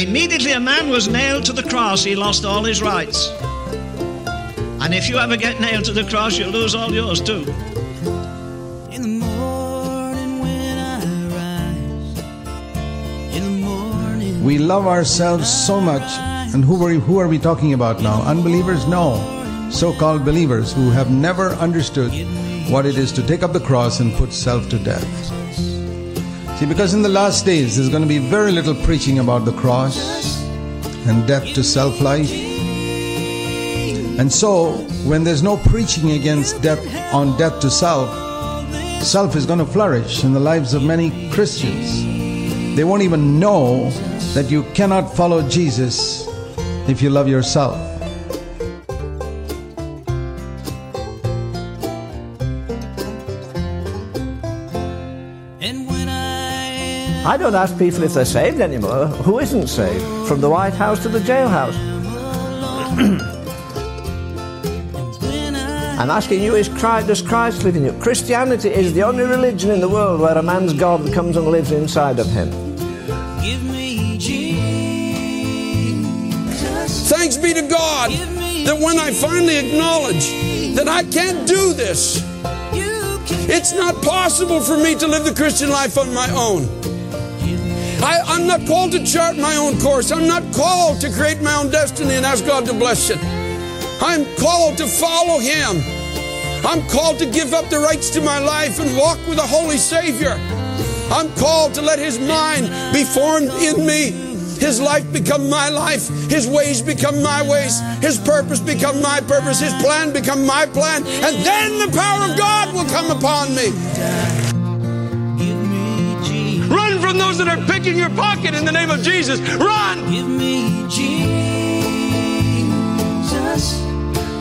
Immediately a man was nailed to the cross, he lost all his rights. And if you ever get nailed to the cross, you'll lose all yours too. In the morning when I rise, in the morning. We love ourselves so much. And who are, who are we talking about now? Unbelievers? No. So called believers who have never understood what it is to take up the cross and put self to death. See, because in the last days there's going to be very little preaching about the cross and death to self life. And so, when there's no preaching against death on death to self, self is going to flourish in the lives of many Christians. They won't even know that you cannot follow Jesus if you love yourself. I don't ask people if they're saved anymore. Who isn't saved? From the White House to the jailhouse. I'm asking you, is Christ, does Christ live in you? Christianity is the only religion in the world where a man's God comes and lives inside of him. Give me Jesus. Thanks be to God that when I finally acknowledge that I can't do this, it's not possible for me to live the Christian life on my own. I, am not called to chart my own course. I'm not called to create my own destiny and ask God to bless it. I'm called to follow Him. I'm called to give up the rights to my life and walk with a holy Savior. I'm called to let His mind be formed in me. His life become my life. His ways become my ways. His purpose become my purpose. His plan become my plan. And then the power of God will come upon me Run from those that are picking your pocket in the name of Jesus. Run! Give me Jesus.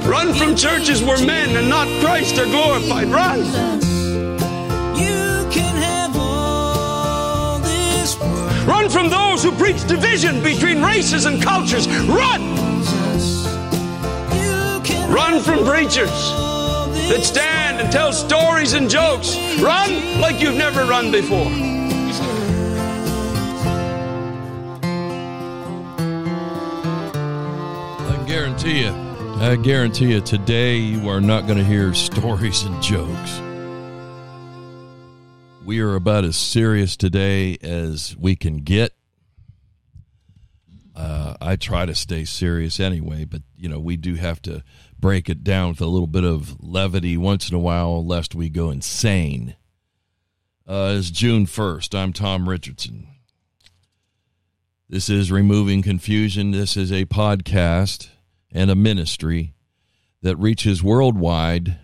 Run from churches where men and not Christ are glorified. Run! Run from those who preach division between races and cultures. Run! Run from preachers that stand and tell stories and jokes. Run like you've never run before. Guarantee you, I guarantee you, today you are not going to hear stories and jokes. We are about as serious today as we can get. Uh, I try to stay serious anyway, but you know we do have to break it down with a little bit of levity once in a while, lest we go insane. Uh, it's June first. I'm Tom Richardson. This is Removing Confusion. This is a podcast and a ministry that reaches worldwide.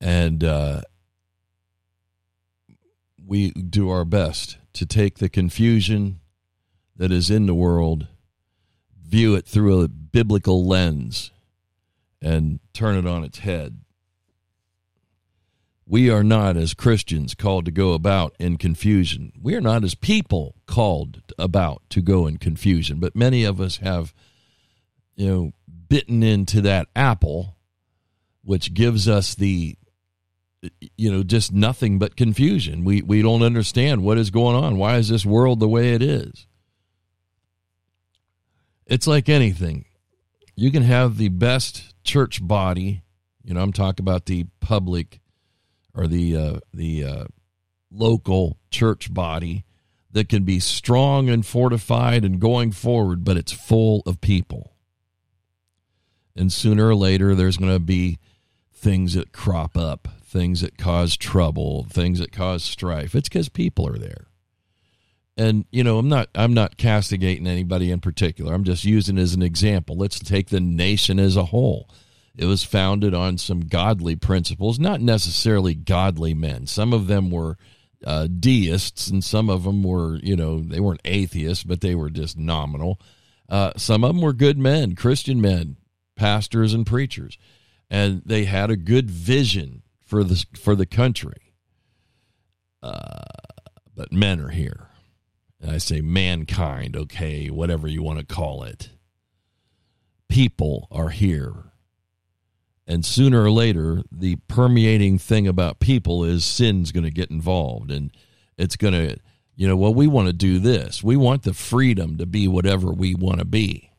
And uh, we do our best to take the confusion that is in the world view it through a biblical lens and turn it on its head we are not as Christians called to go about in confusion. We are not as people called about to go in confusion, but many of us have you know bitten into that apple which gives us the you know just nothing but confusion. We we don't understand what is going on. Why is this world the way it is? It's like anything. You can have the best church body, you know, I'm talking about the public or the uh, the uh, local church body that can be strong and fortified and going forward, but it's full of people. And sooner or later, there's going to be things that crop up, things that cause trouble, things that cause strife. It's because people are there. And you know, I'm not I'm not castigating anybody in particular. I'm just using as an example. Let's take the nation as a whole it was founded on some godly principles, not necessarily godly men. Some of them were uh, deists, and some of them were, you know, they weren't atheists, but they were just nominal. Uh, some of them were good men, Christian men, pastors and preachers, and they had a good vision for the for the country. Uh, but men are here, and I say mankind, okay, whatever you want to call it. People are here and sooner or later the permeating thing about people is sin's going to get involved and it's going to You know, well, we want to do this. We want the freedom to be whatever we want to be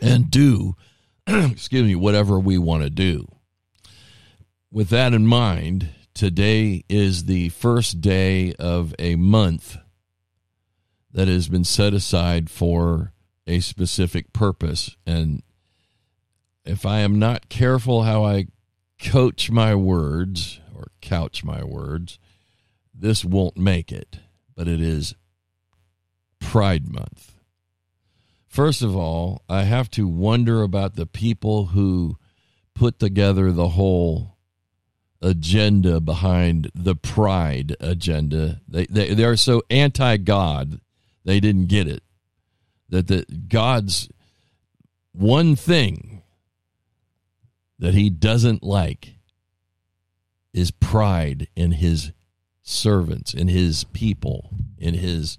and do, excuse me, whatever we want to do. With that in mind, today is the first day of a month that has been set aside for a specific purpose. And if I am not careful how I coach my words or couch my words, this won't make it. But it is Pride Month. First of all, I have to wonder about the people who put together the whole agenda behind the pride agenda. They, they, they are so anti God, they didn't get it. That the God's one thing that he doesn't like is pride in his servants, in his people, in his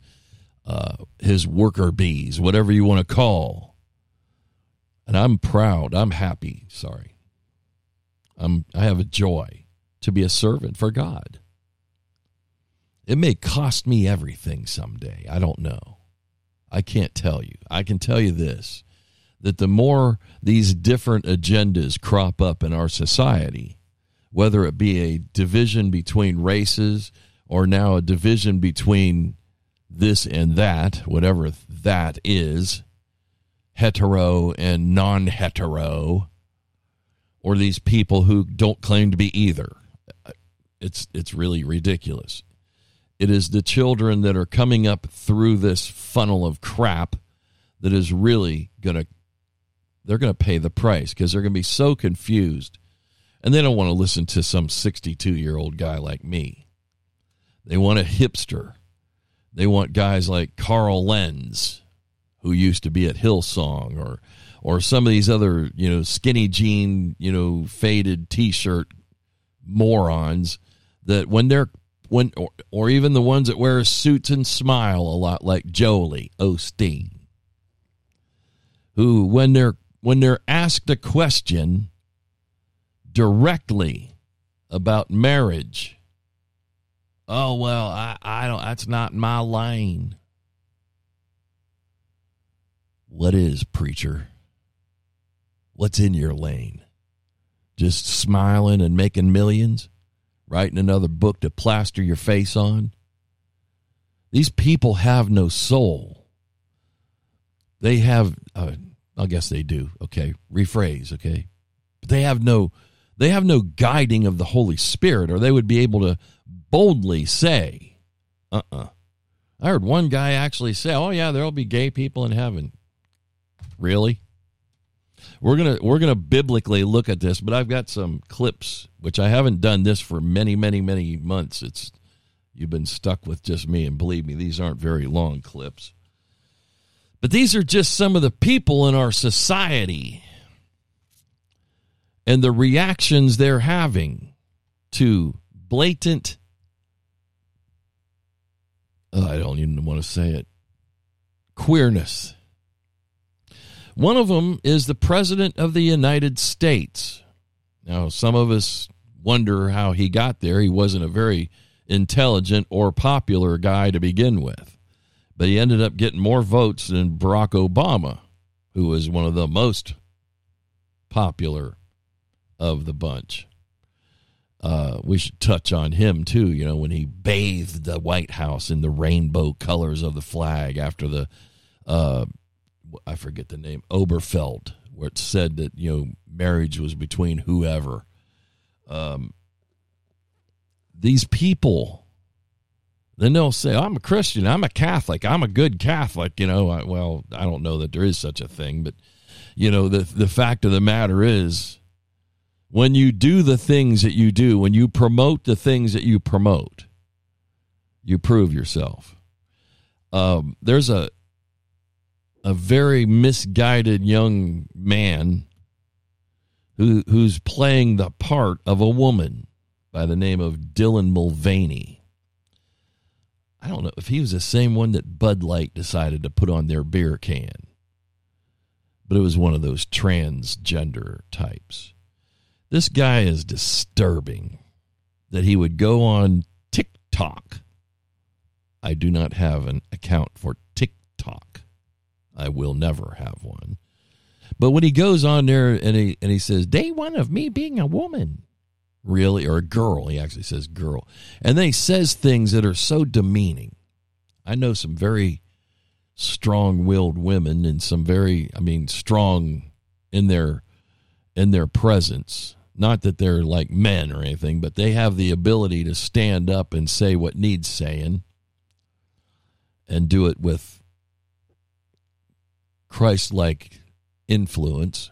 uh, his worker bees, whatever you want to call. And I'm proud. I'm happy. Sorry, I'm. I have a joy to be a servant for God. It may cost me everything someday. I don't know. I can't tell you. I can tell you this that the more these different agendas crop up in our society, whether it be a division between races or now a division between this and that, whatever that is, hetero and non hetero, or these people who don't claim to be either. It's, it's really ridiculous. It is the children that are coming up through this funnel of crap that is really going to they're going to pay the price because they're going to be so confused. And they don't want to listen to some 62 year old guy like me. They want a hipster. They want guys like carl lentz who used to be at hillsong or or some of these other you know skinny jean you know faded t-shirt morons that when they're when or, or even the ones that wear suits and smile a lot like Joel Osteen who when they're when they're asked a question directly about marriage, oh well, I, I don't that's not my lane. What is, preacher? What's in your lane? Just smiling and making millions? Writing another book to plaster your face on? These people have no soul. They have, uh, I guess they do. Okay, rephrase. Okay, but they have no they have no guiding of the Holy Spirit, or they would be able to boldly say, "Uh, uh-uh. uh I heard one guy actually say, "Oh yeah, there'll be gay people in heaven." Really? We're gonna we're gonna biblically look at this, but I've got some clips which I haven't done this for many many many months. It's you've been stuck with just me, and believe me, these aren't very long clips. But these are just some of the people in our society and the reactions they're having to blatant, oh, I don't even want to say it, queerness. One of them is the President of the United States. Now, some of us wonder how he got there. He wasn't a very intelligent or popular guy to begin with but he ended up getting more votes than Barack Obama, who was one of the most popular of the bunch. Uh, we should touch on him too. You know, when he bathed the White House in the rainbow colors of the flag after the, uh, I forget the name, Oberfeld, where it said that you know marriage was between whoever. Um, these people then they'll say, I'm a Christian, I'm a Catholic, I'm a good Catholic. You know, I, well, I don't know that there is such a thing, but, you know, the, the fact of the matter is, when you do the things that you do, when you promote the things that you promote, you prove yourself. Um, there's a a very misguided young man who who's playing the part of a woman by the name of Dylan Mulvaney. I don't know if he was the same one that Bud Light decided to put on their beer can, but it was one of those transgender types. This guy is disturbing that he would go on TikTok. I do not have an account for TikTok. I will never have one. But when he goes on there and he and he says, "Day one of me being a woman," really, or a girl, he actually says girl, and then he says things that are so demeaning. I know some very strong-willed women and some very, I mean, strong in their in their presence. Not that they're like men or anything, but they have the ability to stand up and say what needs saying and do it with Christ like influence.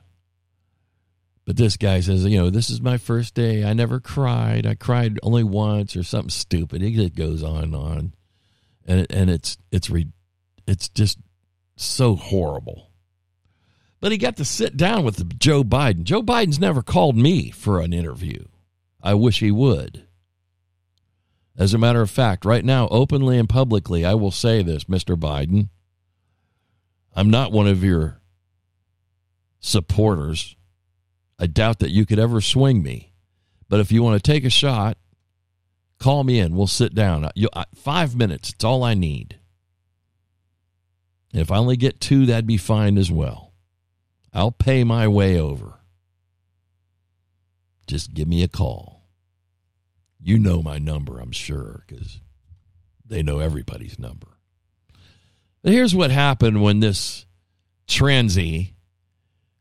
But this guy says, you know, this is my first day. I never cried. I cried only once or something stupid. It just goes on and on, and it, and it's it's re, it's just so horrible. But he got to sit down with Joe Biden. Joe Biden's never called me for an interview. I wish he would. As a matter of fact, right now, openly and publicly, I will say this, Mr. Biden. I'm not one of your supporters. I doubt that you could ever swing me. But if you want to take a shot, call me in. We'll sit down. You, five minutes. It's all I need. if I only get two, that'd be fine as well. I'll pay my way over. Just give me a call. You know my number, I'm sure, because they know everybody's number. But here's what happened when this transy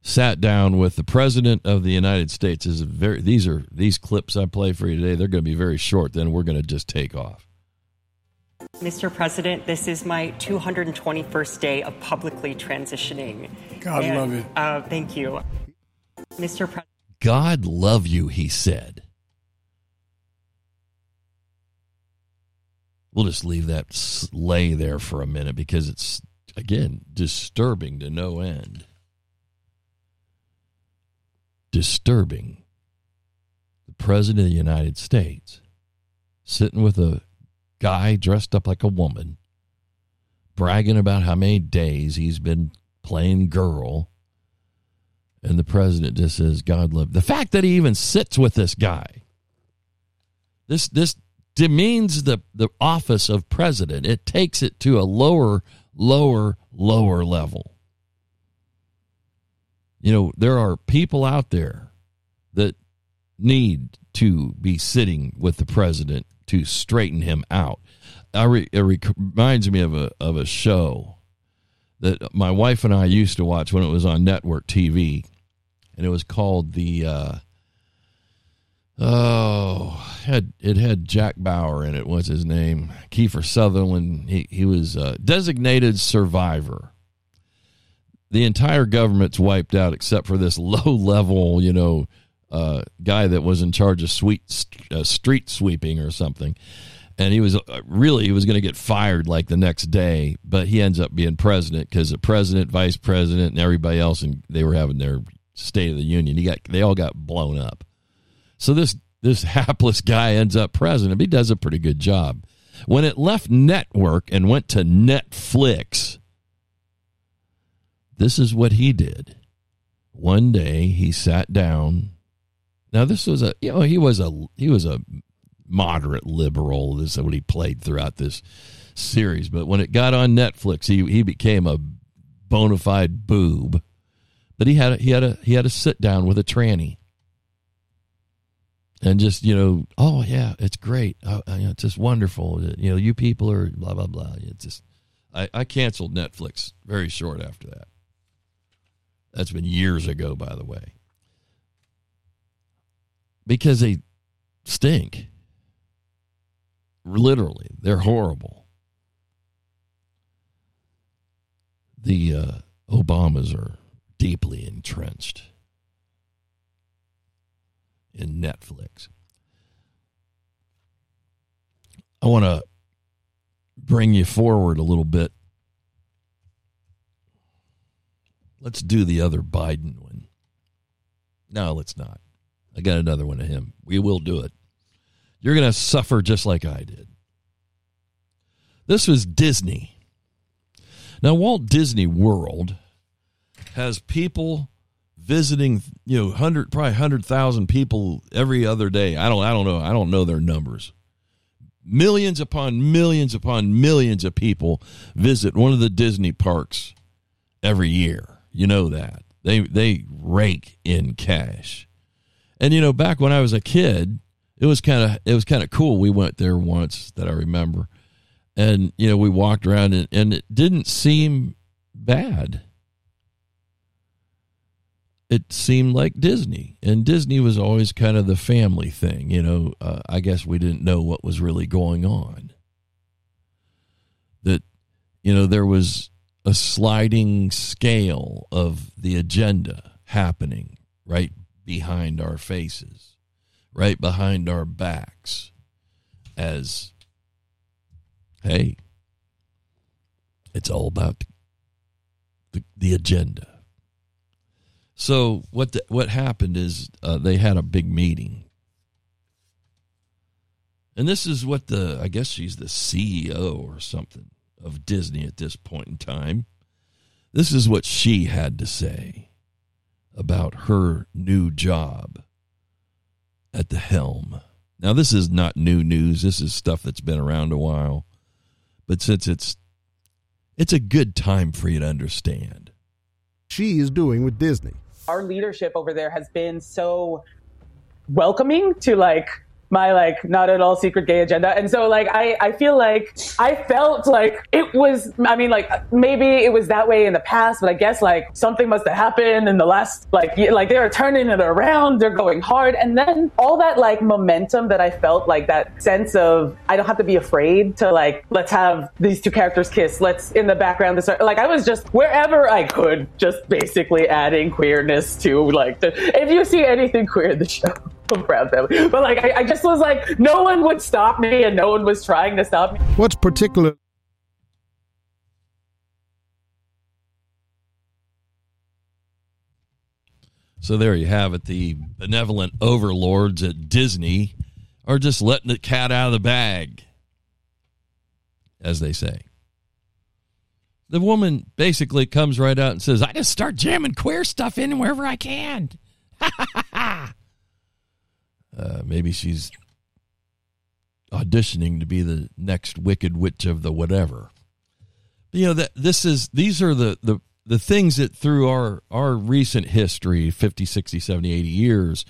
sat down with the president of the United States is very these are these clips I play for you today they're going to be very short then we're going to just take off. Mr. President, this is my 221st day of publicly transitioning. God and, love you. Uh, thank you. Mr. President. God love you, he said. We'll just leave that lay there for a minute because it's, again, disturbing to no end disturbing. The President of the United States sitting with a guy dressed up like a woman, bragging about how many days he's been playing girl. And the president just says, God love. The fact that he even sits with this guy, this, this demeans the, the office of president. It takes it to a lower, lower, lower level. You know, there are people out there that need to be sitting with the president to straighten him out. Re, it reminds me of a of a show that my wife and I used to watch when it was on network TV, and it was called the. Uh, oh, had it had Jack Bauer in it. What's his name? Kiefer Sutherland. He he was a designated survivor the entire government's wiped out except for this low level, you know, uh, guy that was in charge of sweet, uh, street sweeping or something. And he was uh, really he was going to get fired like the next day, but he ends up being president because the president, vice president, and everybody else, and they were having their State of the Union. He got they all got blown up. So this this hapless guy ends up president. He does a pretty good job. When it left network and went to Netflix, this is what he did. One day he sat down. Now this was a you know he was a he was a moderate liberal. This is what he played throughout this series. But when it got on Netflix, he he became a bona fide boob. But he had a, he had a he had a sit down with a tranny and just you know oh yeah it's great oh, uh, it's just wonderful you know you people are blah blah blah it's just I, I canceled netflix very short after that that's been years ago, by the way. Because they stink. Literally, they're horrible. The uh, Obamas are deeply entrenched in Netflix. I want to bring you forward a little bit Let's do the other Biden one. No, let's not. I got another one of him. We will do it. You're going to suffer just like I did. This was Disney. Now, Walt Disney World has people visiting, you know, hundred probably hundred thousand people every other day. I don't, I don't know, I don't know their numbers. millions upon millions upon millions of people visit one of the Disney parks every year. You know that. They they rake in cash. And you know, back when I was a kid, it was kind of it was kind of cool. We went there once that I remember. And you know, we walked around and, and it didn't seem bad it seemed like Disney, and Disney was always kind of the family thing. You know, uh, I guess we didn't know what was really going on. That, you know, there was a sliding scale of the agenda happening right behind our faces, right behind our backs, as, hey, it's all about the, the agenda. So what the, what happened is uh, they had a big meeting, and this is what the I guess she's the CEO or something of Disney at this point in time. This is what she had to say about her new job at the helm. Now, this is not new news. This is stuff that's been around a while. But since it's it's a good time for you to understand. She is doing with Disney our leadership over there has been so welcoming to like my like not at all secret gay agenda. And so like i i feel like i felt like it was i mean like maybe it was that way in the past but i guess like something must have happened in the last like like they are turning it around. They're going hard. And then all that like momentum that i felt like that sense of i don't have to be afraid to like let's have these two characters kiss. Let's in the background this like i was just wherever i could just basically adding queerness to like the, if you see anything queer in the show proud family. But like, I, I just was like, no one would stop me, and no one was trying to stop me. What's particular? So there you have it. The benevolent overlords at Disney are just letting the cat out of the bag, as they say. The woman basically comes right out and says, I just start jamming queer stuff in wherever I can. Uh, maybe she's auditioning to be the next wicked witch of the whatever. You know that this is these are the the the things that through our our recent history 50 60 70 80 years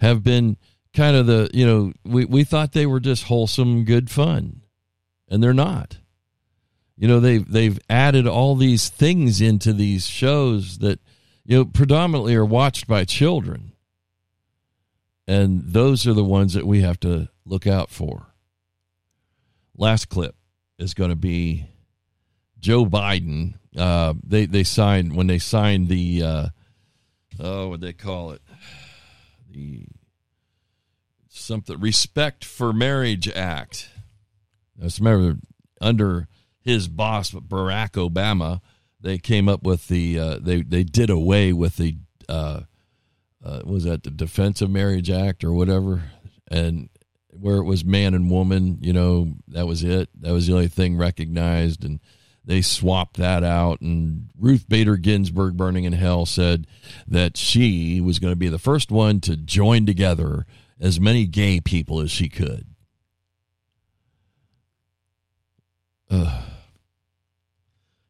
have been kind of the you know we we thought they were just wholesome good fun. And they're not. You know they've they've added all these things into these shows that you know predominantly are watched by children and those are the ones that we have to look out for. Last clip is going to be Joe Biden. Uh, they they signed when they signed the uh, oh what they call it the something Respect for Marriage Act. I remember under his boss Barack Obama, they came up with the uh, they they did away with the uh, uh, was that the Defense of Marriage Act or whatever, and where it was man and woman, you know, that was it. That was the only thing recognized, and they swapped that out. And Ruth Bader Ginsburg, burning in hell, said that she was going to be the first one to join together as many gay people as she could. Ugh.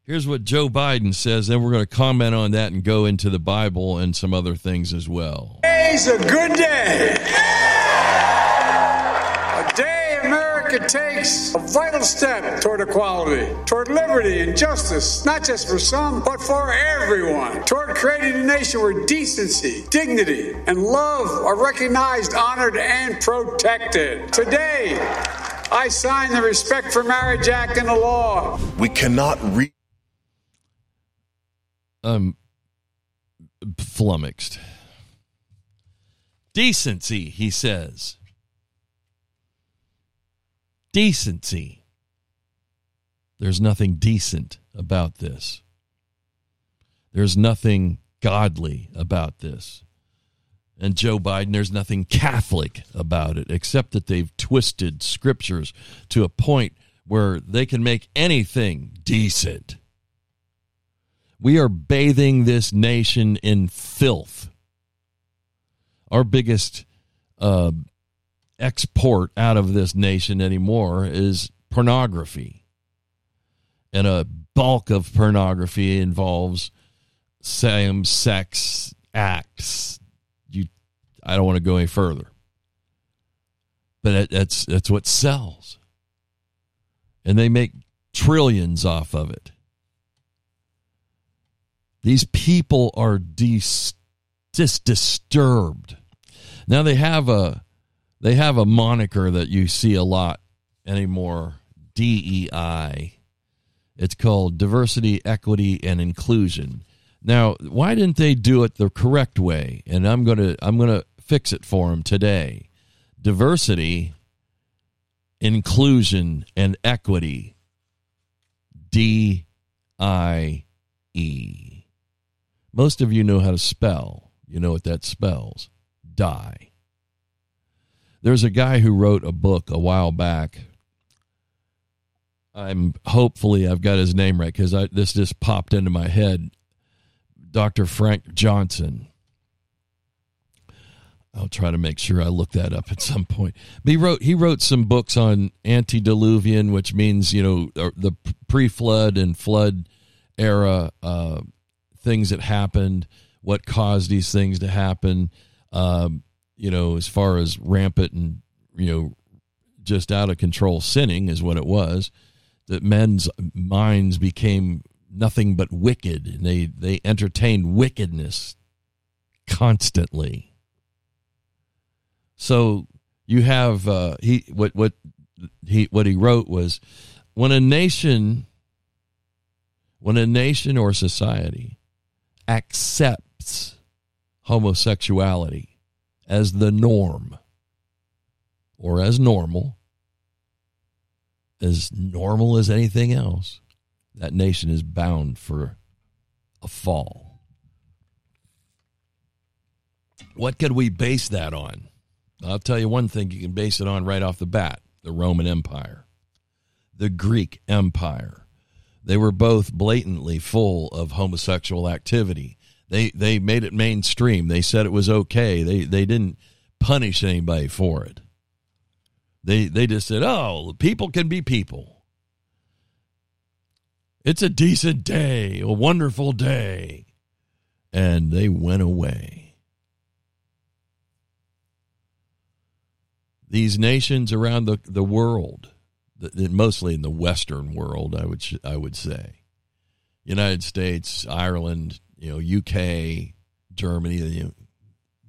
Here's what Joe Biden says, then we're going to comment on that and go into the Bible and some other things as well. Today's a good day. A day America takes a vital step toward equality, toward liberty and justice, not just for some, but for everyone, toward creating a nation where decency, dignity, and love are recognized, honored, and protected. Today, I sign the Respect for Marriage Act into law. We cannot read um flummoxed. Decency, he says. Decency. There's nothing decent about this. There's nothing godly about this. And Joe Biden, there's nothing Catholic about it, except that they've twisted scriptures to a point where they can make anything decent. We are bathing this nation in filth. Our biggest uh, export out of this nation anymore is pornography. And a bulk of pornography involves same sex acts. You I don't want to go any further. But it, that's that's what sells. And they make trillions off of it. These people are dis- just disturbed. Now they have a they have a moniker that you see a lot anymore, DEI. It's called diversity, equity and inclusion. Now, why didn't they do it the correct way? And I'm to I'm to fix it for them today. Diversity, inclusion and equity. D I E. Most of you know how to spell. You know what that spells die. There's a guy who wrote a book a while back. I'm hopefully I've got his name right because this just popped into my head. Dr. Frank Johnson. I'll try to make sure I look that up at some point. But he wrote he wrote some books on antediluvian, which means you know uh, the pre-flood and flood era uh, things that happened, what caused these things to happen. Um, you know, as far as rampant and you know, just out of control sinning is what it was. That men's minds became nothing but wicked, and they they entertained wickedness constantly. So you have uh, he what what he what he wrote was when a nation when a nation or society accepts homosexuality as the norm or as normal, as normal as anything else, that nation is bound for a fall. What could we base that on? I'll tell you one thing you can base it on right off the bat the Roman Empire, the Greek Empire, they were both blatantly full of homosexual activity. They they made it mainstream. They said it was okay. They they didn't punish anybody for it. They they just said, "Oh, people can be people. It's a decent day, a wonderful day." And they went away. These nations around the, the world mostly in the Western world, I would I would say, United States, Ireland, you know, UK, Germany,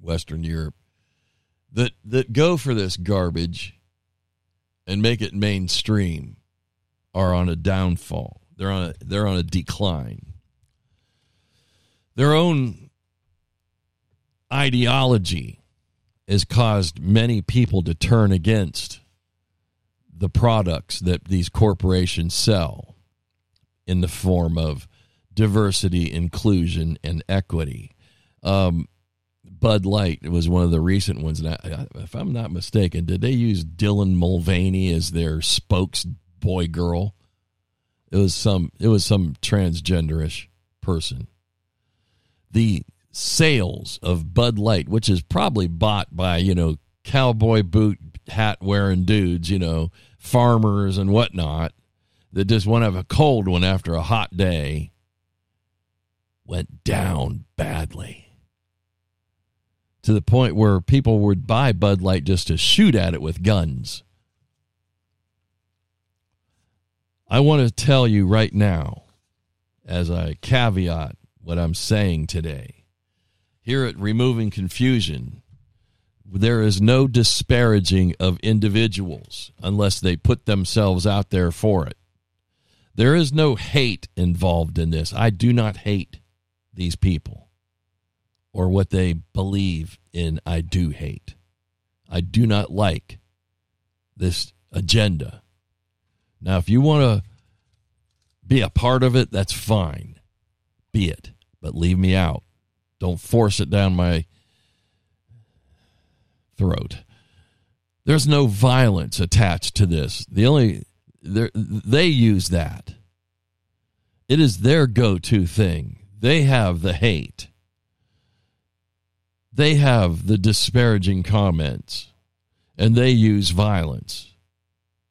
Western Europe, that that go for this garbage and make it mainstream are on a downfall. They're on a, they're on a decline. Their own ideology has caused many people to turn against the products that these corporations sell in the form of diversity, inclusion, and equity. Um, Bud Light was one of the recent ones. And I, if I'm not mistaken, did they use Dylan Mulvaney as their spokes boy girl? It was some. It was some transgenderish person. The sales of Bud Light, which is probably bought by you know cowboy boot hat wearing dudes, you know, farmers and whatnot that just want to have a cold one after a hot day went down badly to the point where people would buy Bud Light just to shoot at it with guns. I want to tell you right now, as I caveat what I'm saying today, here at Removing Confusion, there is no disparaging of individuals unless they put themselves out there for it. There is no hate involved in this. I do not hate these people or what they believe in. I do hate. I do not like this agenda. Now, if you want to be a part of it, that's fine. Be it, but leave me out. Don't force it down my throat. There's no violence attached to this. The only they use that. It is their go-to thing. They have the hate. They have the disparaging comments. and they use violence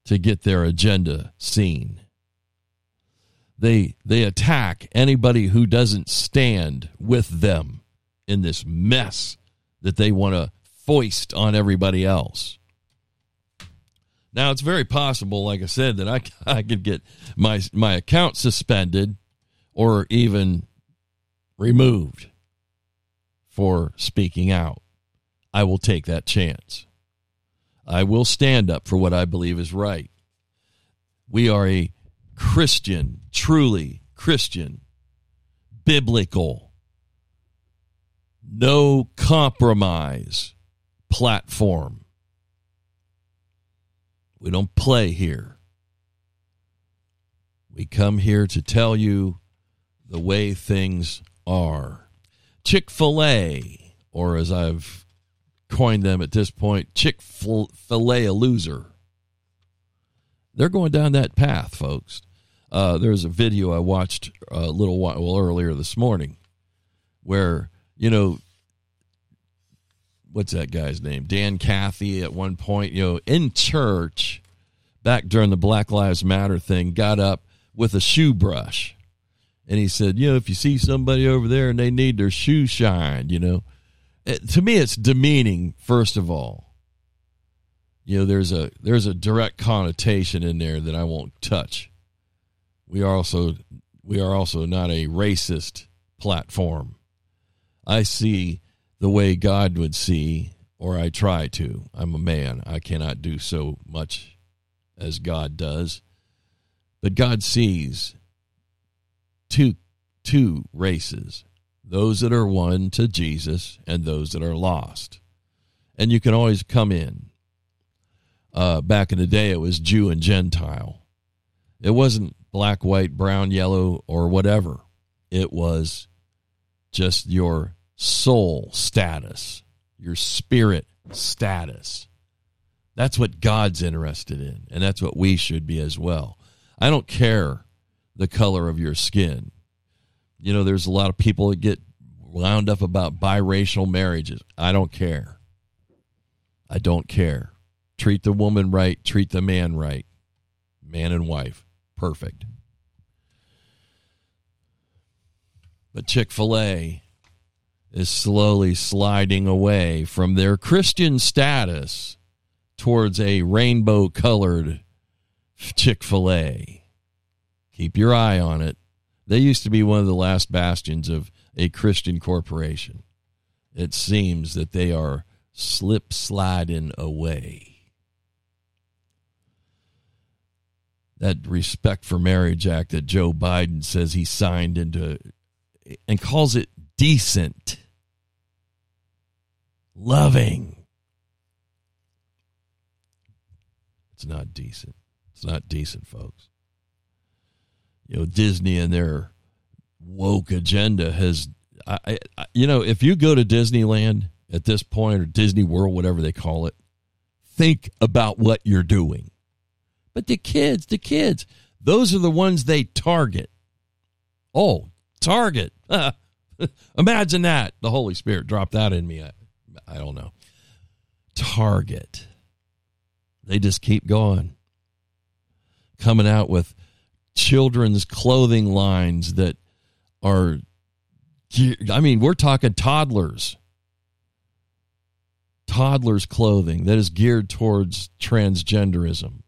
to get their agenda seen. They they attack anybody who doesn't stand with them in this mess that they want to foist on everybody else. Now it's very possible, like I said, that I I could get my my account suspended or even removed for speaking out. I will take that chance. I will stand up for what I believe is right. We are a Christian, truly Christian, biblical, no compromise platform. We don't play here. We come here to tell you the way things are. Chick fil A, or as I've coined them at this point, Chick fil A loser. They're going down that path, folks. Uh, there's a video I watched a little while well, earlier this morning where, you know, what's that guy's name? Dan Cathy at one point, you know, in church back during the Black Lives Matter thing, got up with a shoe brush. And he said, you know, if you see somebody over there and they need their shoe shined, you know, it, to me it's demeaning, first of all you know there's a there's a direct connotation in there that I won't touch. We are also we are also not a racist platform. I see the way God would see, or I try to. I'm a man. I cannot do so much as God does. But God sees two two races. Those that are one to Jesus and those that are lost. And you can always come in uh, back in the day, it was Jew and Gentile. It wasn't black, white, brown, yellow, or whatever. It was just your soul status, your spirit status. That's what God's interested in, and that's what we should be as well. I don't care the color of your skin. You know, there's a lot of people that get wound up about biracial marriages. I don't care. I don't care. Treat the woman right, treat the man right. Man and wife. Perfect. But Chick fil A is slowly sliding away from their Christian status towards a rainbow colored Chick fil A. Keep your eye on it. They used to be one of the last bastions of a Christian corporation. It seems that they are slip sliding away. that Respect for Marriage Act that Joe Biden says he signed into and calls it decent, loving. It's not decent. It's not decent, folks. You know, Disney and their woke agenda has, I, I, you know, if you go to Disneyland at this point or Disney World, whatever they call it, think about what you're doing but the kids, the kids, those are the ones they target. Oh, target. Imagine that. The Holy Spirit dropped that in me. I, don't know. Target. They just keep going. Coming out with children's clothing lines that are, I mean, we're talking toddlers. Toddlers' clothing that is geared towards transgenderism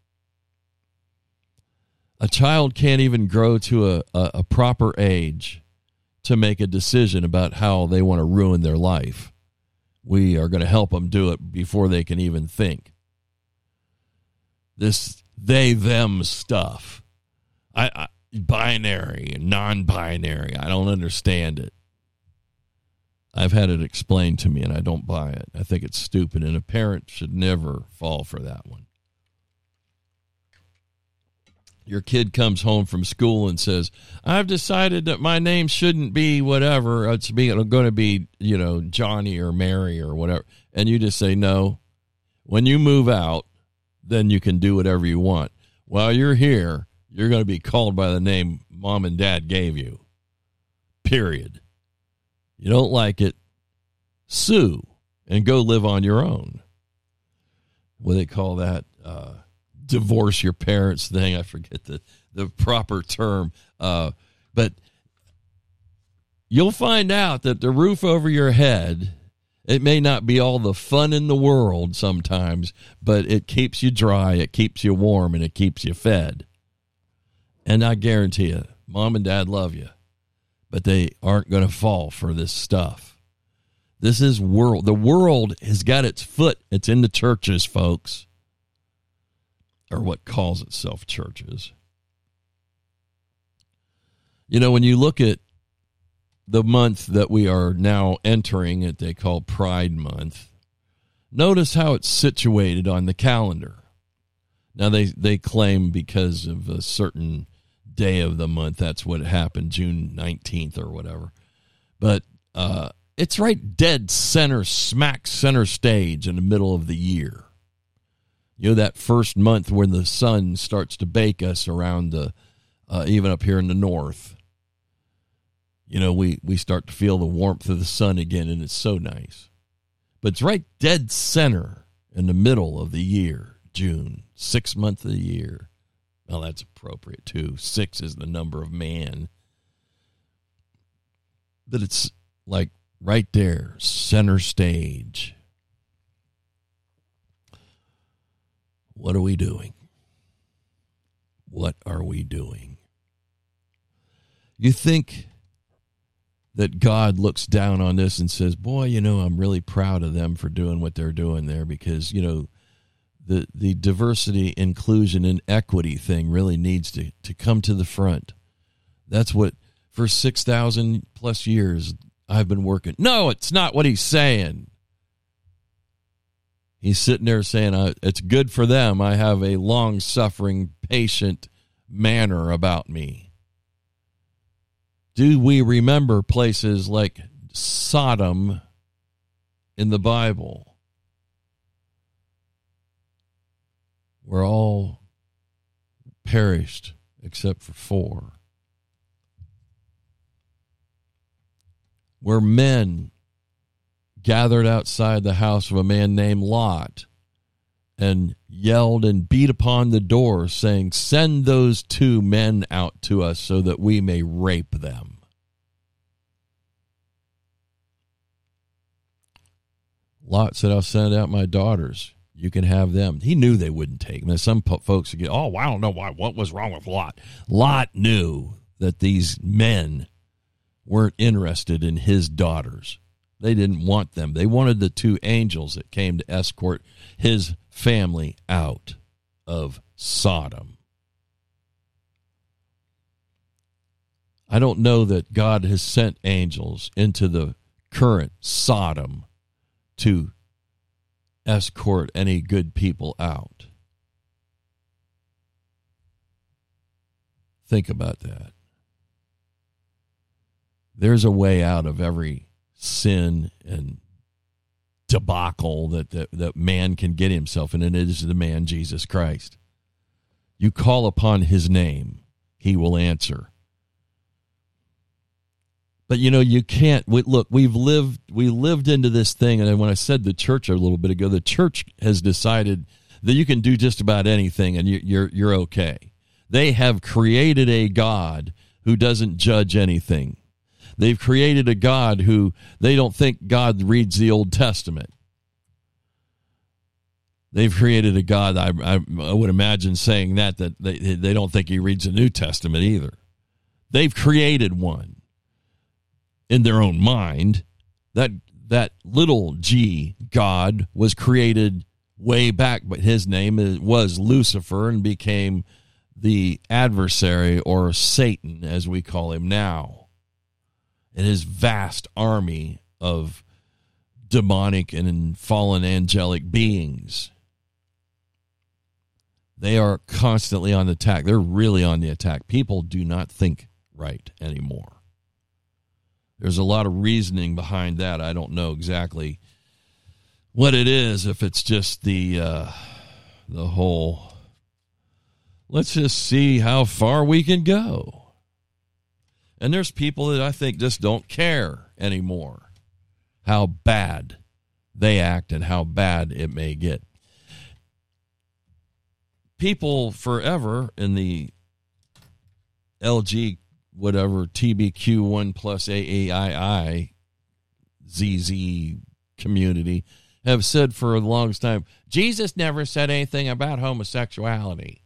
a child can't even grow to a, a, a, proper age to make a decision about how they want to ruin their life. We are going to help them do it before they can even think. This they them stuff. I, I binary and non-binary. I don't understand it. I've had it explained to me and I don't buy it. I think it's stupid and a parent should never fall for that one. Your kid comes home from school and says, "I've decided that my name shouldn't be whatever. It's going to be, you know, Johnny or Mary or whatever." And you just say, "No. When you move out, then you can do whatever you want. While you're here, you're going to be called by the name mom and dad gave you." Period. You don't like it, sue and go live on your own. what do they call that? Uh, divorce your parents thing. I forget the, the proper term. Uh, but you'll find out that the roof over your head, it may not be all the fun in the world sometimes, but it keeps you dry, it keeps you warm, and it keeps you fed. And I guarantee you, mom and dad love you, but they aren't going to fall for this stuff. This is world. The world has got its foot. It's in the churches, folks, or what calls itself churches. You know, when you look at the month that we are now entering, that they call Pride Month, notice how it's situated on the calendar. Now they they claim because of a certain day of the month that's what happened, June nineteenth or whatever. But uh, it's right dead center, smack center stage in the middle of the year. You know that first month when the sun starts to bake us around the, uh, even up here in the north you know, we, we start to feel the warmth of the sun again, and it's so nice. But it's right dead center in the middle of the year, June, sixth month of the year. Well, that's appropriate too. Six is the number of man. But it's like right there, center stage. What are we doing? What are we doing? You think that God looks down on this and says, "Boy, you know, I'm really proud of them for doing what they're doing there because, you know, the the diversity, inclusion and equity thing really needs to to come to the front." That's what for 6,000 plus years I've been working. No, it's not what he's saying. He's sitting there saying, It's good for them. I have a long suffering, patient manner about me do we remember places like Sodom in the Bible? Where all perished except for four. Where men gathered outside the house of a man named Lot and yelled and beat upon the door, saying, Send those two men out to us so that we may rape them. Lot said, I'll send out my daughters. You can have them. He knew they wouldn't take them. Some folks would get, oh, well, I don't know why. What was wrong with Lot? Lot knew that these men weren't interested in his daughters. They didn't want them. They wanted the two angels that came to escort his family out of Sodom. I don't know that God has sent angels into the current Sodom to escort any good people out. Think about that. There's a way out of every sin and debacle that, that, that man can get himself in, and it is the man Jesus Christ. You call upon his name, he will answer. But you know, you can't we, look, we've lived we lived into this thing, and when I said the church a little bit ago, the church has decided that you can do just about anything and you, you're you're okay. They have created a God who doesn't judge anything. They've created a God who they don't think God reads the Old Testament. They've created a God, I, I, I would imagine saying that, that they, they don't think he reads the New Testament either. They've created one in their own mind. That, that little g God was created way back, but his name was Lucifer and became the adversary or Satan, as we call him now and his vast army of demonic and fallen angelic beings. They are constantly on the attack. They're really on the attack. People do not think right anymore. There's a lot of reasoning behind that. I don't know exactly what it is. If it's just the uh, the whole, let's just see how far we can go. And there's people that I think just don't care anymore how bad they act and how bad it may get. people forever in the LG whatever TBQ1 plus AAII ZZ community have said for the longest time Jesus never said anything about homosexuality.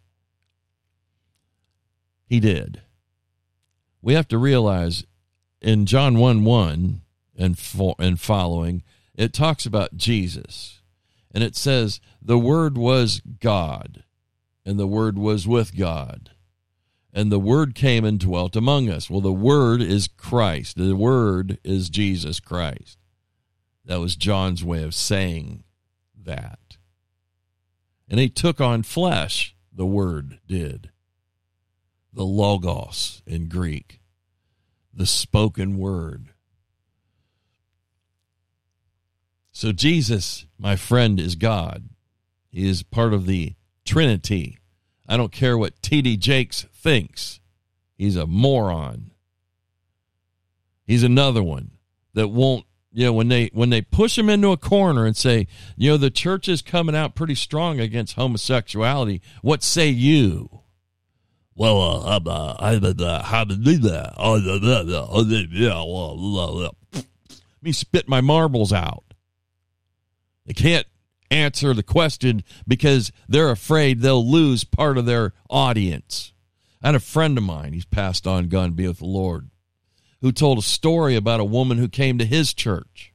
He did. We have to realize in John 1 1 and, fo- and following, it talks about Jesus. And it says, the Word was God, and the Word was with God and the Word came and dwelt among us. Well, the Word is Christ. The Word is Jesus Christ. That was John's way of saying that. And he took on flesh, the Word did. The Logos in Greek, the spoken Word. So, Jesus, my friend, is God. He is part of the Trinity. I don't care what T.D. Jakes thinks. He's a moron. He's another one that won't, you know, when they when they push him into a corner and say, you know, the church is coming out pretty strong against homosexuality. What say you? Well, uh, I'm, uh, I'm, uh, do that? Oh, yeah, well, me spit my marbles out. They can't answer the question because they're afraid they'll lose part of their audience. I had a friend of mine, he's passed on, gone be with the Lord, who told a story about a woman who came to his church.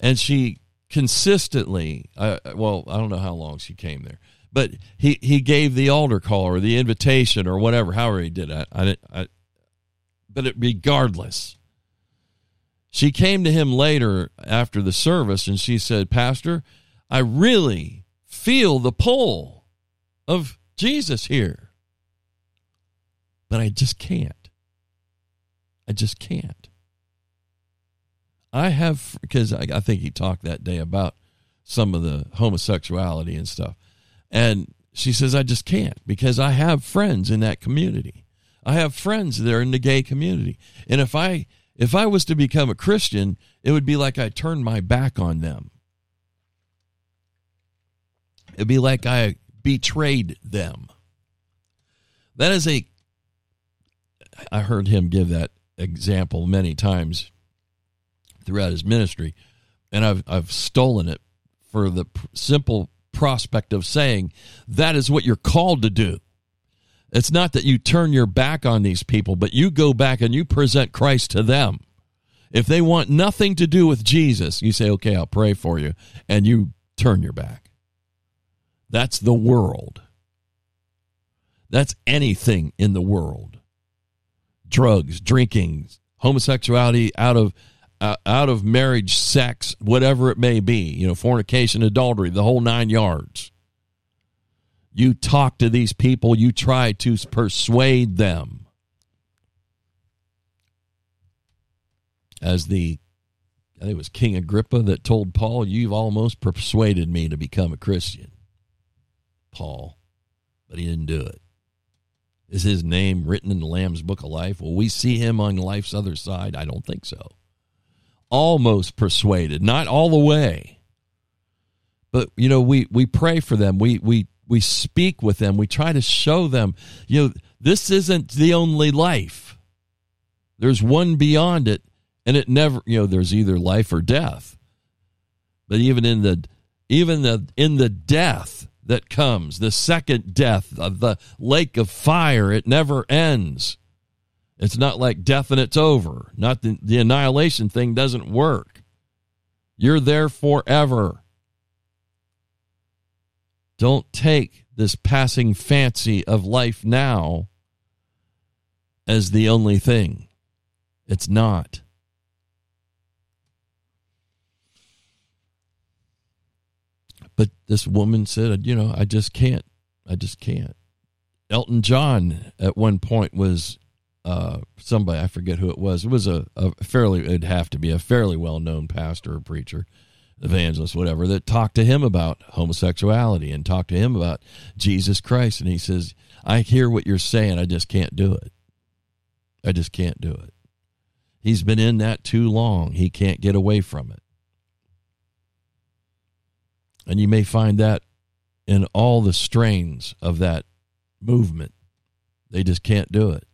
And she consistently, uh, well, I don't know how long she came there, but he, he gave the altar call or the invitation or whatever, however he did it. I, I, but it, regardless, she came to him later after the service and she said, Pastor, I really feel the pull of Jesus here but I just can't. I just can't. I have, because I, I think he talked that day about some of the homosexuality and stuff. And she says, I just can't because I have friends in that community. I have friends that are in the gay community. And if I if I was to become a Christian, it would be like I turned my back on them. It'd be like I betrayed them. That is a I heard him give that example many times throughout his ministry, and I've I've stolen it for the simple prospect of saying that is what you're called to do. It's not that you turn your back on these people, but you go back and you present Christ to them. If they want nothing to do with Jesus, you say, "Okay, I'll pray for you," and you turn your back. That's the world. That's anything in the world drugs, drinking, homosexuality out of uh, out of marriage, sex, whatever it may be, you know, fornication, adultery, the whole nine yards. You talk to these people, you try to persuade them. As the I think it was King Agrippa that told Paul, You've almost persuaded me to become a Christian. Paul. But he didn't do it. Is his name written in the Lamb's Book of Life? Will we see him on life's other side? I don't think so. Almost persuaded, not all the way. But you know, we we pray for them. We we we speak with them. We try to show them, you know, this isn't the only life. There's one beyond it, and it never, you know, there's either life or death. But even in the even the in the death, that comes, the second death of the lake of fire. It never ends. It's not like death and it's over. Not the, the annihilation thing doesn't work. You're there forever. Don't take this passing fancy of life now as the only thing. It's not. But this woman said, you know, I just can't. I just can't. Elton John at one point was uh, somebody, I forget who it was. It was a, a fairly, it'd have to be a fairly well known pastor or preacher, evangelist, whatever, that talked to him about homosexuality and talked to him about Jesus Christ. And he says, I hear what you're saying. I just can't do it. I just can't do it. He's been in that too long. He can't get away from it. And you may find that in all the strains of that movement. They just can't do it.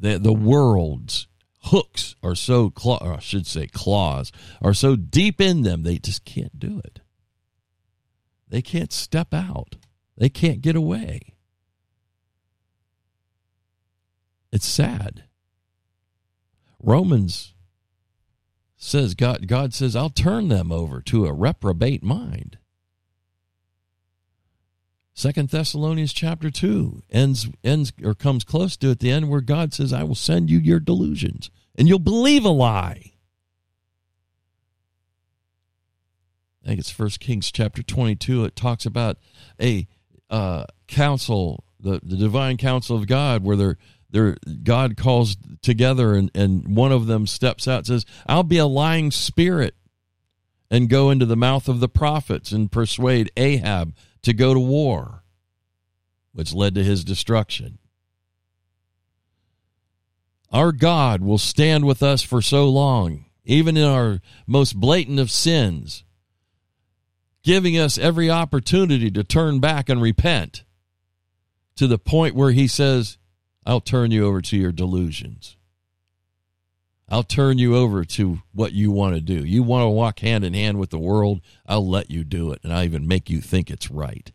The, the world's hooks are so, claw, I should say claws, are so deep in them, they just can't do it. They can't step out. They can't get away. It's sad. Romans says God God says I'll turn them over to a reprobate mind. Second Thessalonians chapter 2 ends ends or comes close to at the end where God says I will send you your delusions and you'll believe a lie. I think it's First Kings chapter 22 it talks about a uh, council the, the divine council of God where they're God calls together and, and one of them steps out and says, I'll be a lying spirit and go into the mouth of the prophets and persuade Ahab to go to war, which led to his destruction. Our God will stand with us for so long, even in our most blatant of sins, giving us every opportunity to turn back and repent to the point where he says, I'll turn you over to your delusions. I'll turn you over to what you want to do. You want to walk hand in hand with the world, I'll let you do it, and I'll even make you think it's right.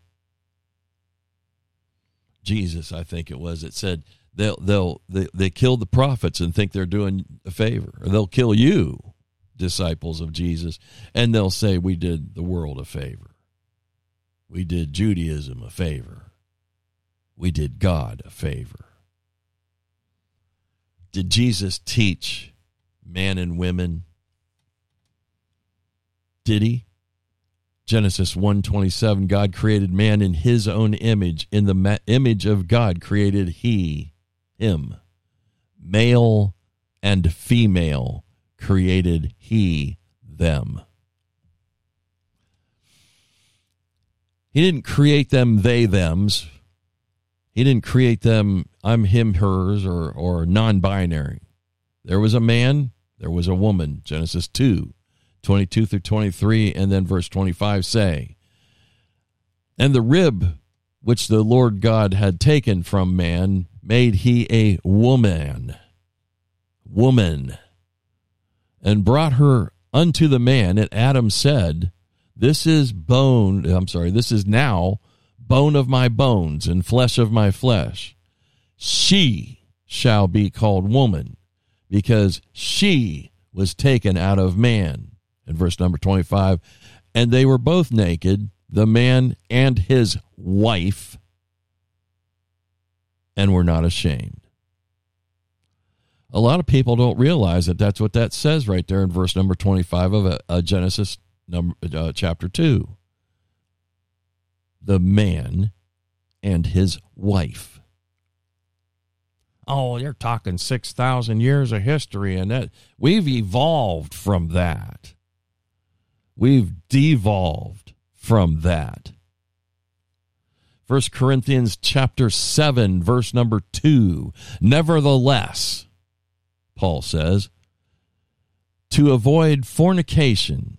Jesus, I think it was, it said they'll they'll they, they kill the prophets and think they're doing a favor. Or they'll kill you, disciples of Jesus, and they'll say we did the world a favor. We did Judaism a favor. We did God a favor. Did Jesus teach man and women? Did he? Genesis 1:27 God created man in his own image in the ma- image of God created he him male and female created he them He didn't create them they thems he didn't create them I'm him, hers, or, or non binary. There was a man, there was a woman. Genesis 2, 22 through 23, and then verse 25 say, And the rib which the Lord God had taken from man made he a woman, woman, and brought her unto the man. And Adam said, This is bone, I'm sorry, this is now bone of my bones and flesh of my flesh. She shall be called woman because she was taken out of man. In verse number 25, and they were both naked, the man and his wife, and were not ashamed. A lot of people don't realize that that's what that says right there in verse number 25 of a, a Genesis number, uh, chapter 2 the man and his wife. Oh, you're talking 6,000 years of history, and that we've evolved from that. We've devolved from that. First Corinthians chapter 7 verse number 2 Nevertheless Paul says to avoid fornication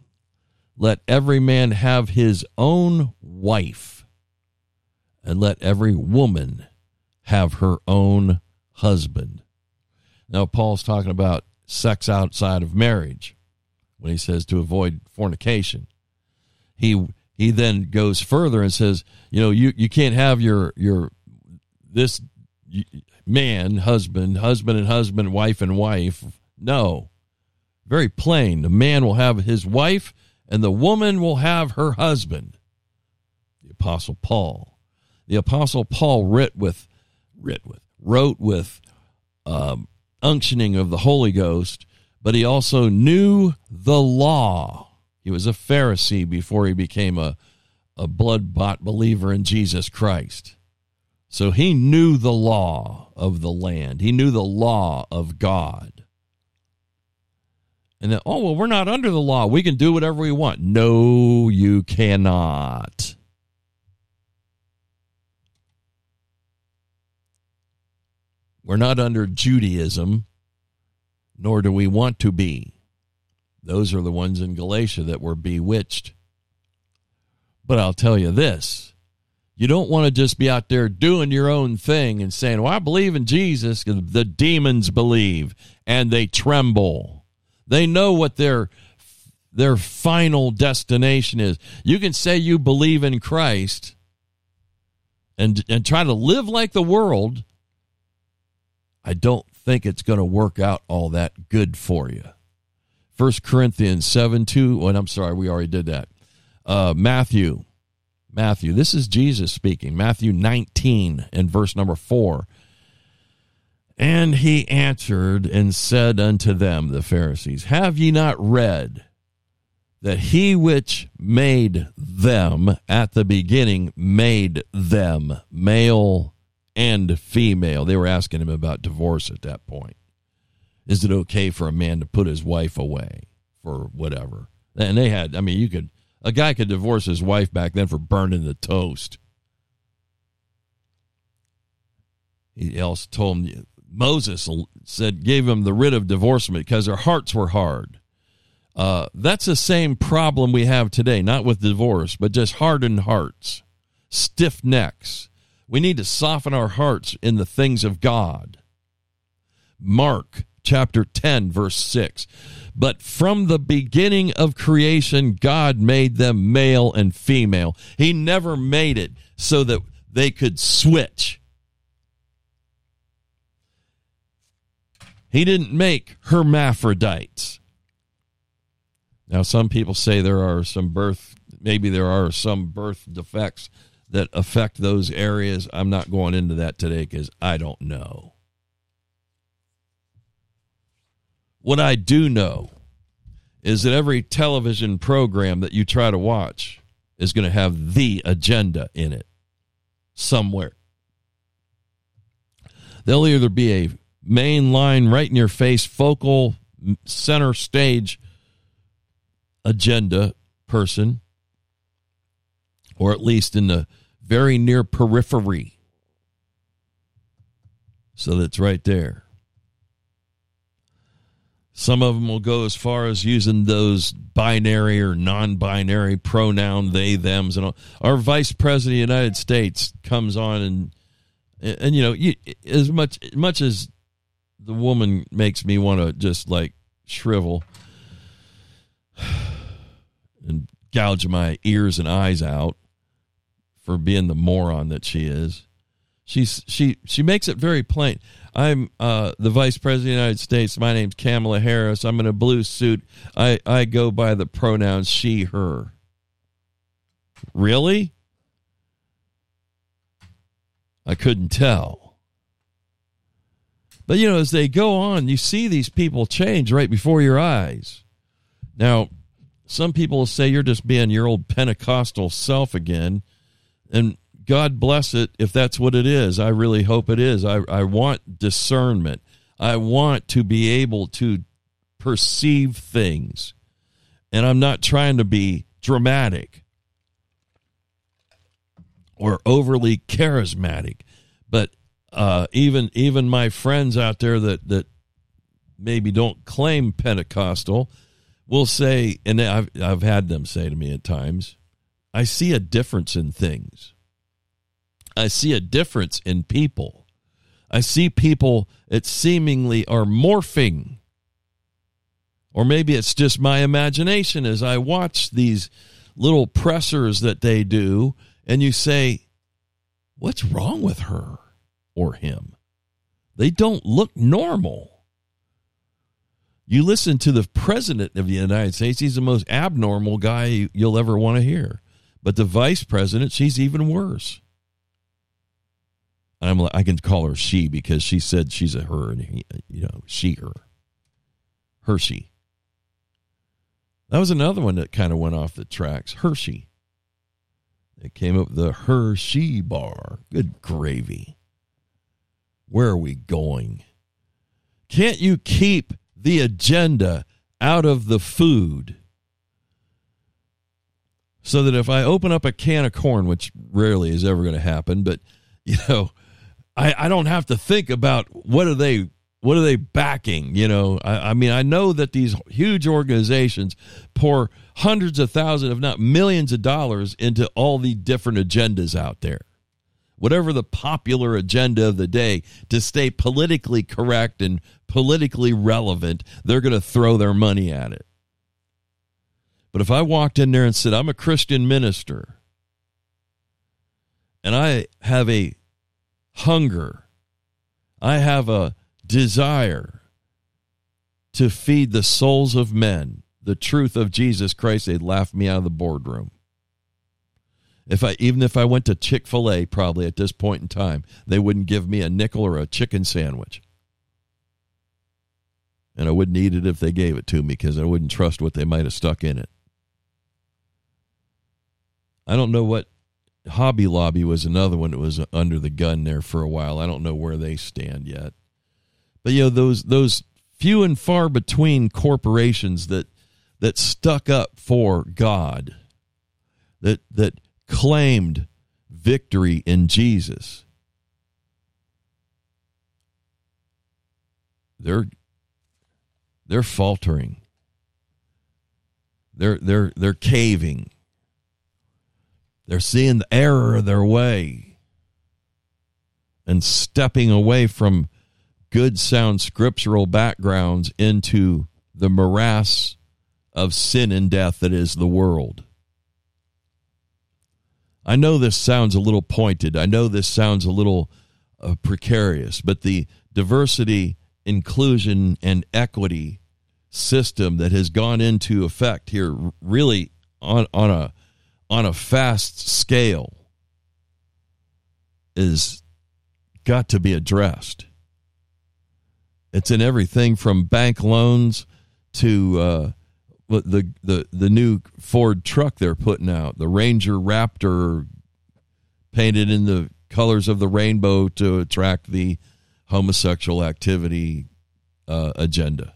let every man have his own wife and let every woman have her own husband. Now, Paul's talking about sex outside of marriage when he says to avoid fornication. He he then goes further and says, you know, you, you can't have your your this man, husband, husband and husband, wife and wife. No. Very plain. The man will have his wife and the woman will have her husband. The apostle Paul the apostle Paul writ with writ with wrote with um, unctioning of the Holy Ghost, but he also knew the law. He was a Pharisee before he became a, a blood bought believer in Jesus Christ. So he knew the law of the land. He knew the law of God. And then, oh, well, we're not under the law. We can do whatever we want. No, you cannot. We're not under Judaism, nor do we want to be. Those are the ones in Galatia that were bewitched. But I'll tell you this you don't want to just be out there doing your own thing and saying, Well, I believe in Jesus. The demons believe and they tremble. They know what their their final destination is. You can say you believe in Christ and and try to live like the world. I don't think it's going to work out all that good for you. First Corinthians 7 2. Oh, and I'm sorry, we already did that. Uh, Matthew Matthew. This is Jesus speaking. Matthew 19 and verse number 4. And he answered and said unto them, the Pharisees, Have ye not read that he which made them at the beginning made them male and female? They were asking him about divorce at that point. Is it okay for a man to put his wife away for whatever? And they had, I mean, you could a guy could divorce his wife back then for burning the toast. He else told him Moses said gave him the writ of divorcement because their hearts were hard. Uh, that's the same problem we have today, not with divorce, but just hardened hearts, stiff necks. We need to soften our hearts in the things of God. Mark chapter 10, verse 6. But from the beginning of creation, God made them male and female. He never made it so that they could switch. He didn't make hermaphrodites. Now, some people say there are some birth, maybe there are some birth defects that affect those areas. I'm not going into that today because I don't know. What I do know is that every television program that you try to watch is going to have the agenda in it somewhere. There'll either be a main line right in your face, focal center stage agenda person, or at least in the very near periphery. So that's right there. Some of them will go as far as using those binary or non-binary pronoun they them's and all. Our vice president of the United States comes on and and, and you know you, as much much as the woman makes me want to just like shrivel and gouge my ears and eyes out for being the moron that she is. She's she she makes it very plain. I'm uh, the Vice President of the United States. My name's Kamala Harris. I'm in a blue suit. I, I go by the pronouns she, her. Really? I couldn't tell. But, you know, as they go on, you see these people change right before your eyes. Now, some people say you're just being your old Pentecostal self again. And God bless it if that's what it is. I really hope it is. I, I want discernment. I want to be able to perceive things. And I'm not trying to be dramatic or overly charismatic. But uh, even even my friends out there that, that maybe don't claim Pentecostal will say, and I've, I've had them say to me at times, I see a difference in things. I see a difference in people. I see people that seemingly are morphing. Or maybe it's just my imagination as I watch these little pressers that they do, and you say, What's wrong with her or him? They don't look normal. You listen to the president of the United States, he's the most abnormal guy you'll ever want to hear. But the vice president, she's even worse. I'm I can call her she because she said she's a her and you know she her Hershey. That was another one that kind of went off the tracks. Hershey. It came up the Hershey bar. Good gravy. Where are we going? Can't you keep the agenda out of the food? So that if I open up a can of corn, which rarely is ever going to happen, but you know, I, I don't have to think about what are they what are they backing? You know, I, I mean, I know that these huge organizations pour hundreds of thousands, if not millions of dollars into all the different agendas out there. Whatever the popular agenda of the day to stay politically correct and politically relevant, they're going to throw their money at it. But if I walked in there and said, I'm a Christian minister and I have a hunger, I have a desire to feed the souls of men the truth of Jesus Christ, they'd laugh me out of the boardroom. If I even if I went to Chick-fil-A probably at this point in time, they wouldn't give me a nickel or a chicken sandwich. And I wouldn't eat it if they gave it to me because I wouldn't trust what they might have stuck in it. I don't know what Hobby Lobby was another one that was under the gun there for a while. I don't know where they stand yet. But you know those those few and far between corporations that that stuck up for God, that that claimed victory in Jesus. They're they're faltering. They're they're they're caving. They're seeing the error of their way and stepping away from good sound scriptural backgrounds into the morass of sin and death that is the world. I know this sounds a little pointed. I know this sounds a little uh, precarious, but the diversity, inclusion, and equity system that has gone into effect here really on, on a on a fast scale is got to be addressed. It's in everything from bank loans to uh, the the the new Ford truck they're putting out, the Ranger Raptor, painted in the colors of the rainbow to attract the homosexual activity uh, agenda.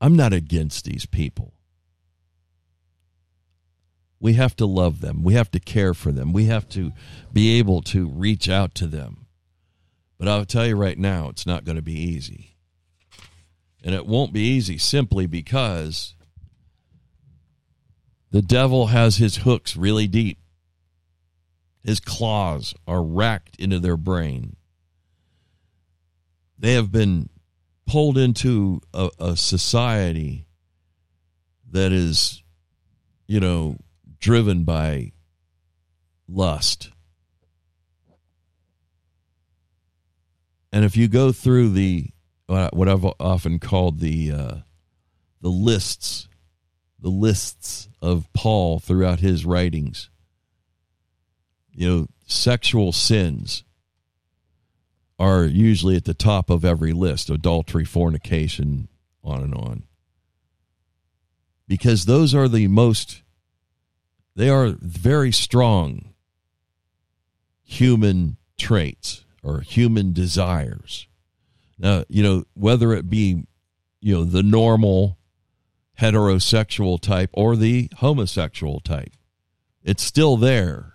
I'm not against these people. We have to love them. We have to care for them. We have to be able to reach out to them. But I'll tell you right now, it's not going to be easy. And it won't be easy simply because the devil has his hooks really deep. His claws are racked into their brain. They have been pulled into a, a society that is, you know, driven by lust. And if you go through the what I've often called the uh, the lists, the lists of Paul throughout his writings. You know, sexual sins are usually at the top of every list adultery, fornication, on and on. Because those are the most, they are very strong human traits or human desires. Now, you know, whether it be, you know, the normal heterosexual type or the homosexual type, it's still there.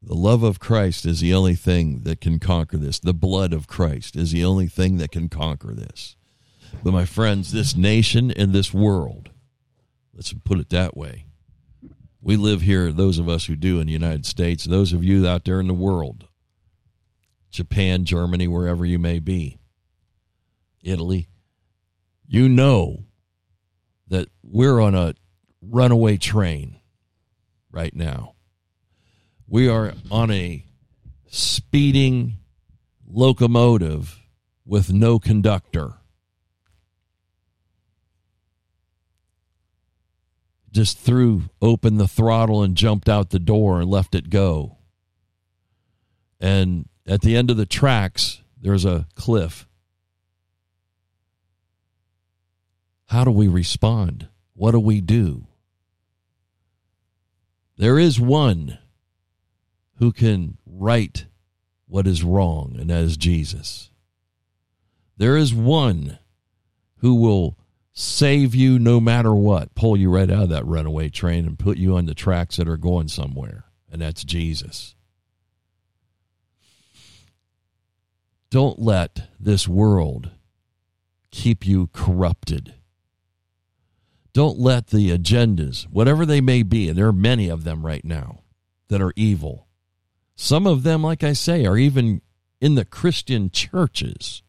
The love of Christ is the only thing that can conquer this. The blood of Christ is the only thing that can conquer this. But, my friends, this nation and this world, let's put it that way, we live here, those of us who do in the United States, those of you out there in the world, Japan, Germany, wherever you may be, Italy, you know that we're on a runaway train right now. We are on a speeding locomotive with no conductor. Just threw open the throttle and jumped out the door and left it go. And at the end of the tracks, there's a cliff. How do we respond? What do we do? There is one who can right what is wrong, and that is Jesus. There is one who will save you no matter what, pull you right out of that runaway train and put you on the tracks that are going somewhere, and that's Jesus. Don't let this world keep you corrupted. Don't let the agendas, whatever they may be, and there are many of them right now that are evil. Some of them, like I say, are even in the Christian churches.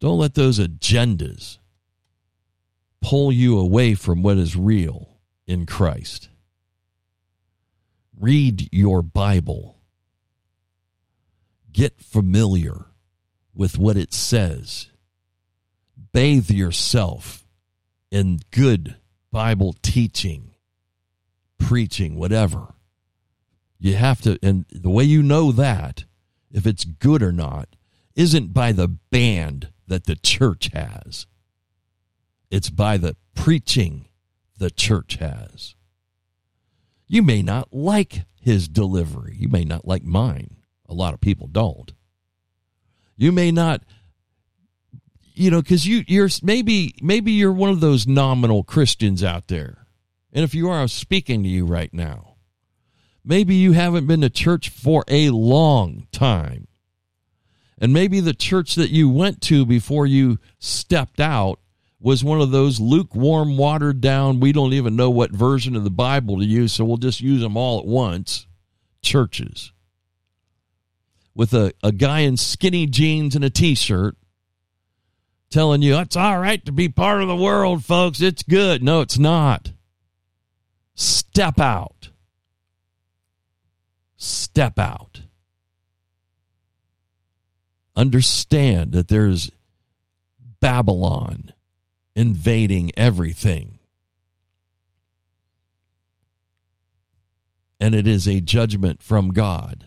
Don't let those agendas pull you away from what is real in Christ. Read your Bible. Get familiar with what it says. Bathe yourself in good Bible teaching, preaching, whatever. You have to, and the way you know that, if it's good or not, isn't by the band that the church has. It's by the preaching the church has. You may not like his delivery. You may not like mine. A lot of people don't. You may not you know cuz you you're maybe maybe you're one of those nominal Christians out there. And if you are I'm speaking to you right now. Maybe you haven't been to church for a long time. And maybe the church that you went to before you stepped out was one of those lukewarm, watered down, we don't even know what version of the Bible to use, so we'll just use them all at once churches. With a, a guy in skinny jeans and a t shirt telling you it's all right to be part of the world, folks. It's good. No, it's not. Step out. Step out. Understand that there's Babylon invading everything. And it is a judgment from God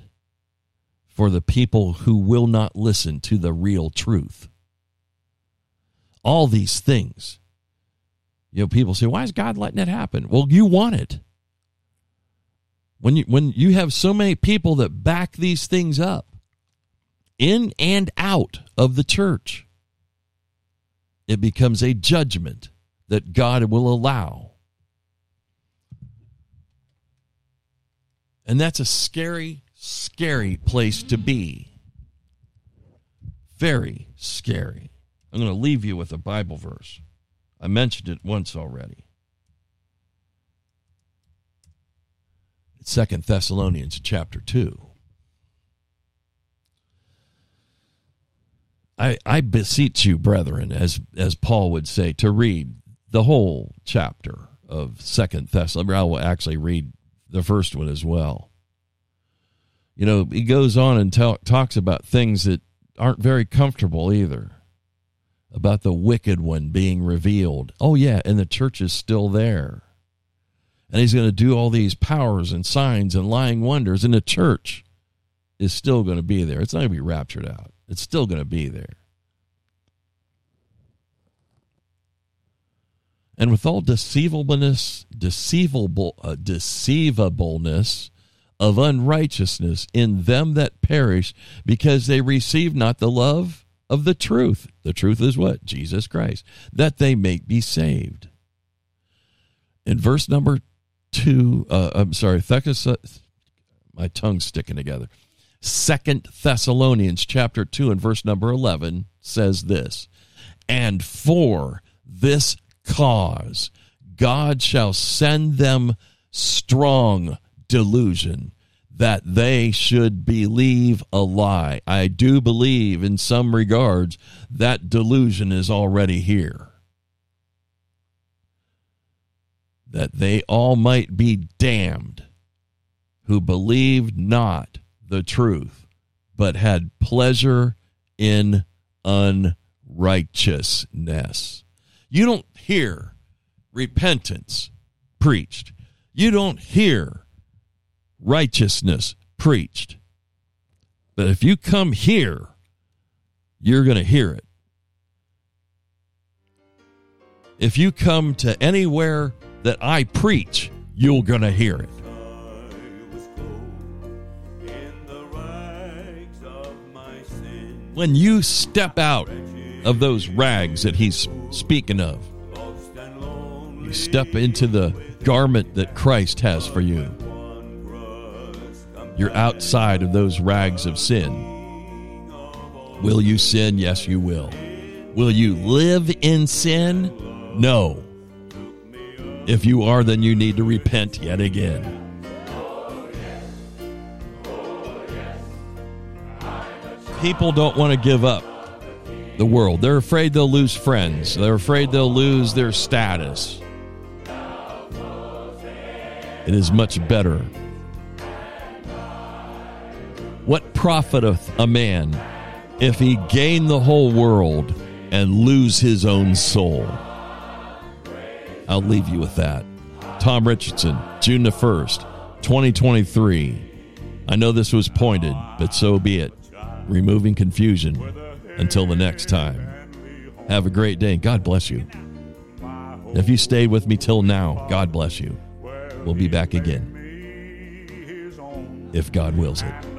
for the people who will not listen to the real truth. All these things. You know, people say, why is God letting it happen? Well, you want it. When you, when you have so many people that back these things up in and out of the church, it becomes a judgment that God will allow. And that's a scary, scary place to be. Very scary. I'm going to leave you with a Bible verse. I mentioned it once already. It's Second Thessalonians chapter 2. I, I beseech you, brethren, as as Paul would say, to read the whole chapter of Second Thessalonians. I will actually read the first one as well. You know, he goes on and talks about things that aren't very comfortable either. About the wicked one being revealed. Oh yeah, and the church is still there. And he's going to do all these powers and signs and lying wonders, and the church is still going to be there. It's not going to be raptured out. It's still going to be there. And with all deceivableness, deceivable, uh, deceivableness of unrighteousness in them that perish, because they receive not the love of the truth. The truth is what? Jesus Christ, that they may be saved. In verse number two, uh, I'm sorry, my tongue's sticking together. Second Thessalonians chapter 2 and verse number 11 says this, and for this cause God shall send them strong delusion that they should believe a lie. I do believe in some regards that delusion is already here. That they all might be damned who believed not the truth, but had pleasure in unrighteousness. You don't hear repentance preached. You don't hear righteousness preached. But if you come here, you're going to hear it. If you come to anywhere that I preach, you're going to hear it. When you step out of those rags that he's speaking of. You step into the garment that Christ has for you. You're outside of those rags of sin. Will you sin? Yes, you will. Will you live in sin? No. If you are, then you need to repent yet again. People don't want to give up the world. They're afraid they'll lose friends. They're afraid they'll lose their status. It is much better. What profiteth a man if he gain the whole world and lose his own soul? I'll leave you with that. Tom Richardson, June the 1st, 2023. I know this was pointed, but so be it. Removing confusion. Until the next time, have a great day. God bless you. If you stayed with me till now, God bless you. We'll be back again. If God wills it.